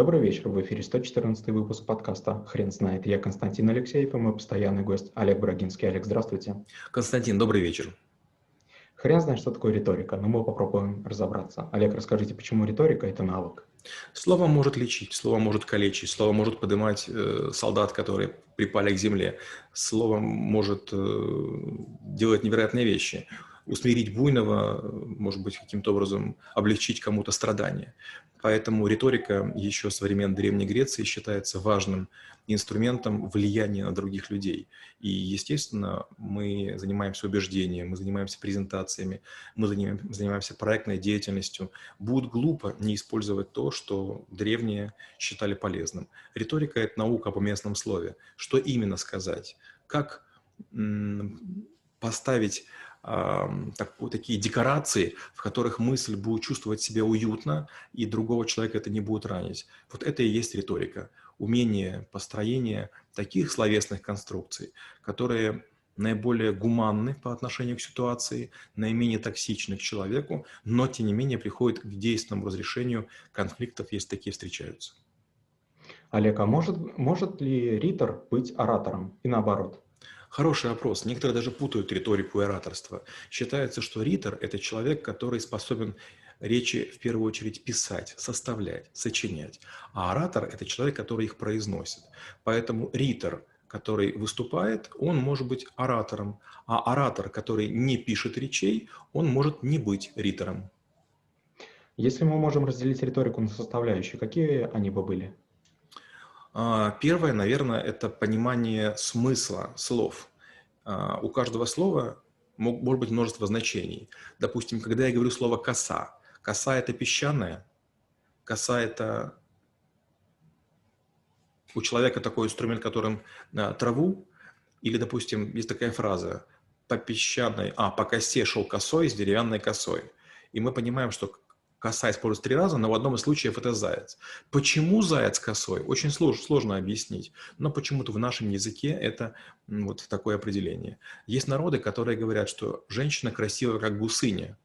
Добрый вечер, в эфире 114 выпуск подкаста «Хрен знает». Я Константин Алексеев и мой постоянный гость Олег Брагинский. Олег, здравствуйте. Константин, добрый вечер. Хрен знает, что такое риторика, но мы попробуем разобраться. Олег, расскажите, почему риторика – это навык? Слово может лечить, слово может калечить, слово может поднимать э, солдат, которые припали к земле, слово может э, делать невероятные вещи усмирить буйного, может быть, каким-то образом облегчить кому-то страдания. Поэтому риторика еще современной Древней Греции считается важным инструментом влияния на других людей. И, естественно, мы занимаемся убеждением, мы занимаемся презентациями, мы занимаемся проектной деятельностью. Будет глупо не использовать то, что древние считали полезным. Риторика – это наука по местном слове. Что именно сказать? Как поставить так, такие декорации, в которых мысль будет чувствовать себя уютно, и другого человека это не будет ранить. Вот это и есть риторика. Умение построения таких словесных конструкций, которые наиболее гуманны по отношению к ситуации, наименее токсичны к человеку, но тем не менее приходят к действенному разрешению конфликтов, если такие встречаются. Олег, а может, может ли ритор быть оратором и наоборот? Хороший вопрос. Некоторые даже путают риторику и ораторство. Считается, что ритор – это человек, который способен речи в первую очередь писать, составлять, сочинять. А оратор – это человек, который их произносит. Поэтому ритор, который выступает, он может быть оратором. А оратор, который не пишет речей, он может не быть ритором. Если мы можем разделить риторику на составляющие, какие они бы были? А, первое, наверное, это понимание смысла слов. А, у каждого слова может быть множество значений. Допустим, когда я говорю слово «коса», коса – это песчаная, коса – это у человека такой инструмент, которым а, траву, или, допустим, есть такая фраза «по песчаной, а, по косе шел косой с деревянной косой». И мы понимаем, что коса используется три раза, но в одном из случаев это заяц. Почему заяц косой? Очень сложно, сложно объяснить, но почему-то в нашем языке это вот такое определение. Есть народы, которые говорят, что женщина красива, как гусыня,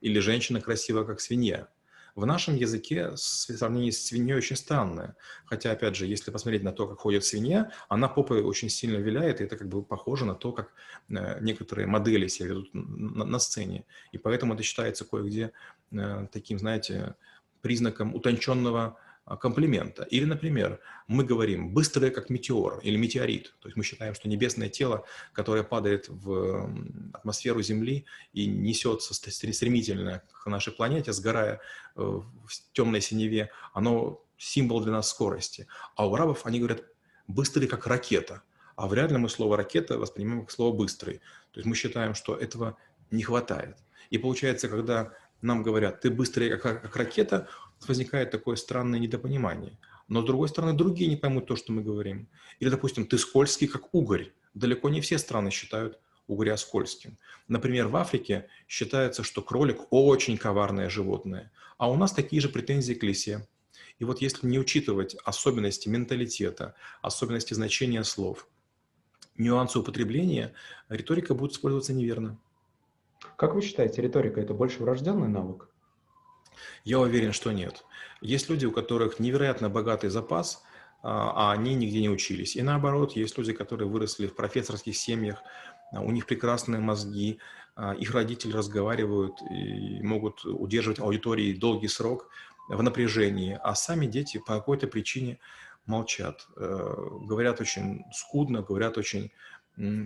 или женщина красива, как свинья. В нашем языке сравнение с свиньей очень странное. Хотя, опять же, если посмотреть на то, как ходит свинья, она попой очень сильно виляет, и это как бы похоже на то, как э, некоторые модели себя ведут на, сцене. И поэтому это считается кое-где э, таким, знаете, признаком утонченного комплимента. Или, например, мы говорим «быстрое, как метеор» или «метеорит». То есть мы считаем, что небесное тело, которое падает в атмосферу Земли и несется стремительно к нашей планете, сгорая э, в темной синеве, оно символ для нас скорости. А у арабов они говорят «быстрый, как ракета». А вряд ли мы слово «ракета» воспринимаем как слово «быстрый». То есть мы считаем, что этого не хватает. И получается, когда нам говорят «ты быстрый, как, как ракета», возникает такое странное недопонимание. Но, с другой стороны, другие не поймут то, что мы говорим. Или, допустим, ты скользкий, как угорь. Далеко не все страны считают угря скользким. Например, в Африке считается, что кролик очень коварное животное, а у нас такие же претензии к лисе. И вот если не учитывать особенности менталитета, особенности значения слов, нюансы употребления, риторика будет использоваться неверно. Как вы считаете, риторика – это больше врожденный навык? Я уверен, что нет. Есть люди, у которых невероятно богатый запас, а, а они нигде не учились. И наоборот, есть люди, которые выросли в профессорских семьях, а, у них прекрасные мозги, а, их родители разговаривают и могут удерживать аудитории долгий срок в напряжении, а сами дети по какой-то причине молчат, э, говорят очень скудно, говорят очень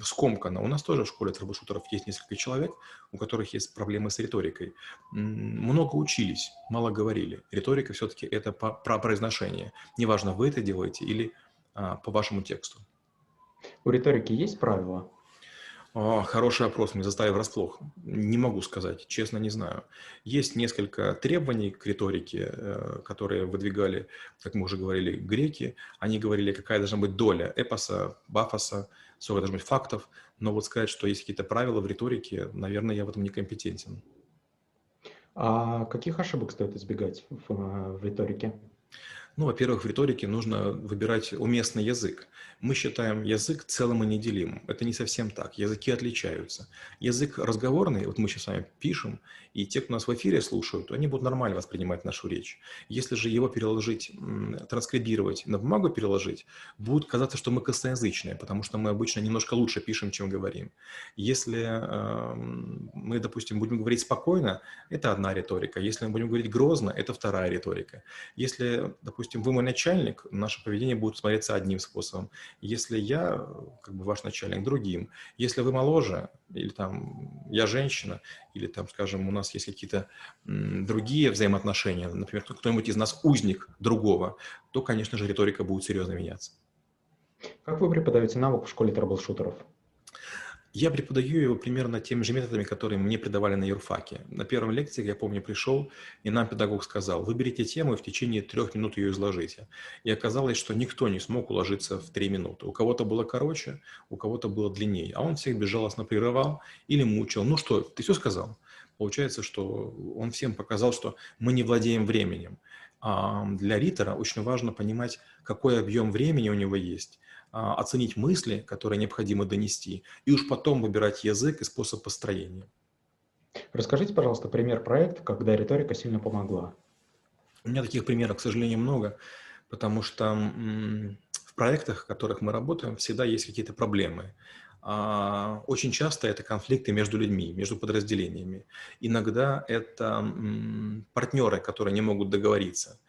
скомканно. У нас тоже в школе трэблшутеров есть несколько человек, у которых есть проблемы с риторикой. Много учились, мало говорили. Риторика все-таки это про произношение. Неважно, вы это делаете или а, по вашему тексту. У риторики есть правила? О, хороший вопрос, мне заставил врасплох. Не могу сказать, честно не знаю. Есть несколько требований к риторике, э, которые выдвигали, как мы уже говорили, греки. Они говорили, какая должна быть доля эпоса, бафоса, сколько должно быть фактов, но вот сказать, что есть какие-то правила в риторике, наверное, я в этом некомпетентен. А каких ошибок стоит избегать в, в риторике? Ну, во-первых, в риторике нужно выбирать уместный язык. Мы считаем язык целым и неделимым. Это не совсем так. Языки отличаются. Язык разговорный, вот мы сейчас с вами пишем, и те, кто нас в эфире слушают, они будут нормально воспринимать нашу речь. Если же его переложить, транскрибировать, на бумагу переложить, будет казаться, что мы косноязычные, потому что мы обычно немножко лучше пишем, чем говорим. Если э, мы, допустим, будем говорить спокойно, это одна риторика. Если мы будем говорить грозно, это вторая риторика. Если, допустим, вы мой начальник, наше поведение будет смотреться одним способом. Если я, как бы ваш начальник, другим. Если вы моложе, или там я женщина, или там, скажем, у нас есть какие-то другие взаимоотношения, например, кто-нибудь из нас узник другого, то, конечно же, риторика будет серьезно меняться. Как вы преподаете навык в школе трэблшутеров? Я преподаю его примерно теми же методами, которые мне преподавали на юрфаке. На первом лекции, я помню, пришел, и нам педагог сказал, выберите тему и в течение трех минут ее изложите. И оказалось, что никто не смог уложиться в три минуты. У кого-то было короче, у кого-то было длиннее. А он всех безжалостно прерывал или мучил. Ну что, ты все сказал? Получается, что он всем показал, что мы не владеем временем. А для ритора очень важно понимать, какой объем времени у него есть оценить мысли, которые необходимо донести, и уж потом выбирать язык и способ построения. Расскажите, пожалуйста, пример проекта, когда риторика сильно помогла. У меня таких примеров, к сожалению, много, потому что в проектах, в которых мы работаем, всегда есть какие-то проблемы. А, очень часто это конфликты между людьми, между подразделениями. Иногда это партнеры, которые не могут договориться.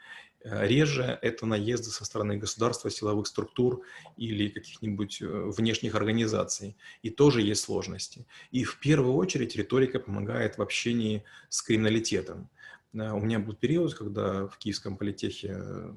Э, реже это наезды со стороны государства, силовых структур или каких-нибудь э, внешних организаций. И тоже есть сложности. И в первую очередь риторика помогает в общении с криминалитетом. Э, у меня был период, когда в Киевском политехе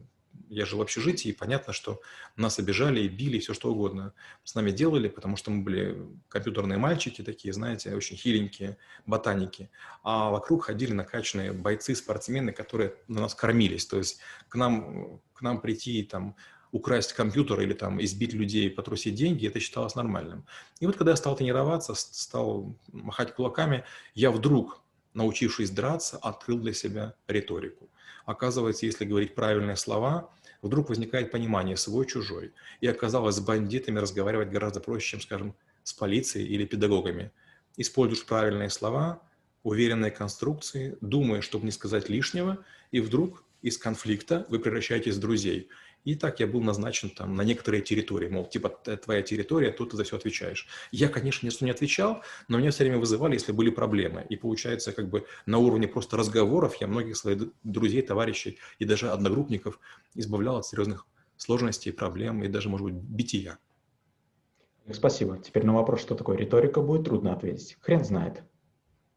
я жил в общежитии, и понятно, что нас обижали и били, и все что угодно с нами делали, потому что мы были компьютерные мальчики такие, знаете, очень хиленькие, ботаники. А вокруг ходили накачанные бойцы, спортсмены, которые на нас кормились. То есть к нам, к нам прийти и там украсть компьютер или там избить людей, потрусить деньги, это считалось нормальным. И вот когда я стал тренироваться, стал махать кулаками, я вдруг, научившись драться, открыл для себя риторику. Оказывается, если говорить правильные слова, вдруг возникает понимание свой-чужой. И оказалось, с бандитами разговаривать гораздо проще, чем, скажем, с полицией или педагогами. Используешь правильные слова, уверенные конструкции, думая, чтобы не сказать лишнего, и вдруг из конфликта вы превращаетесь в друзей. И так я был назначен там на некоторые территории, мол, типа твоя территория, тут ты за все отвечаешь. Я, конечно, ни не отвечал, но меня все время вызывали, если были проблемы. И получается, как бы на уровне просто разговоров я многих своих друзей, товарищей и даже одногруппников избавлял от серьезных сложностей, проблем и даже, может быть, бития. Спасибо. Теперь на вопрос, что такое риторика, будет трудно ответить. Хрен знает.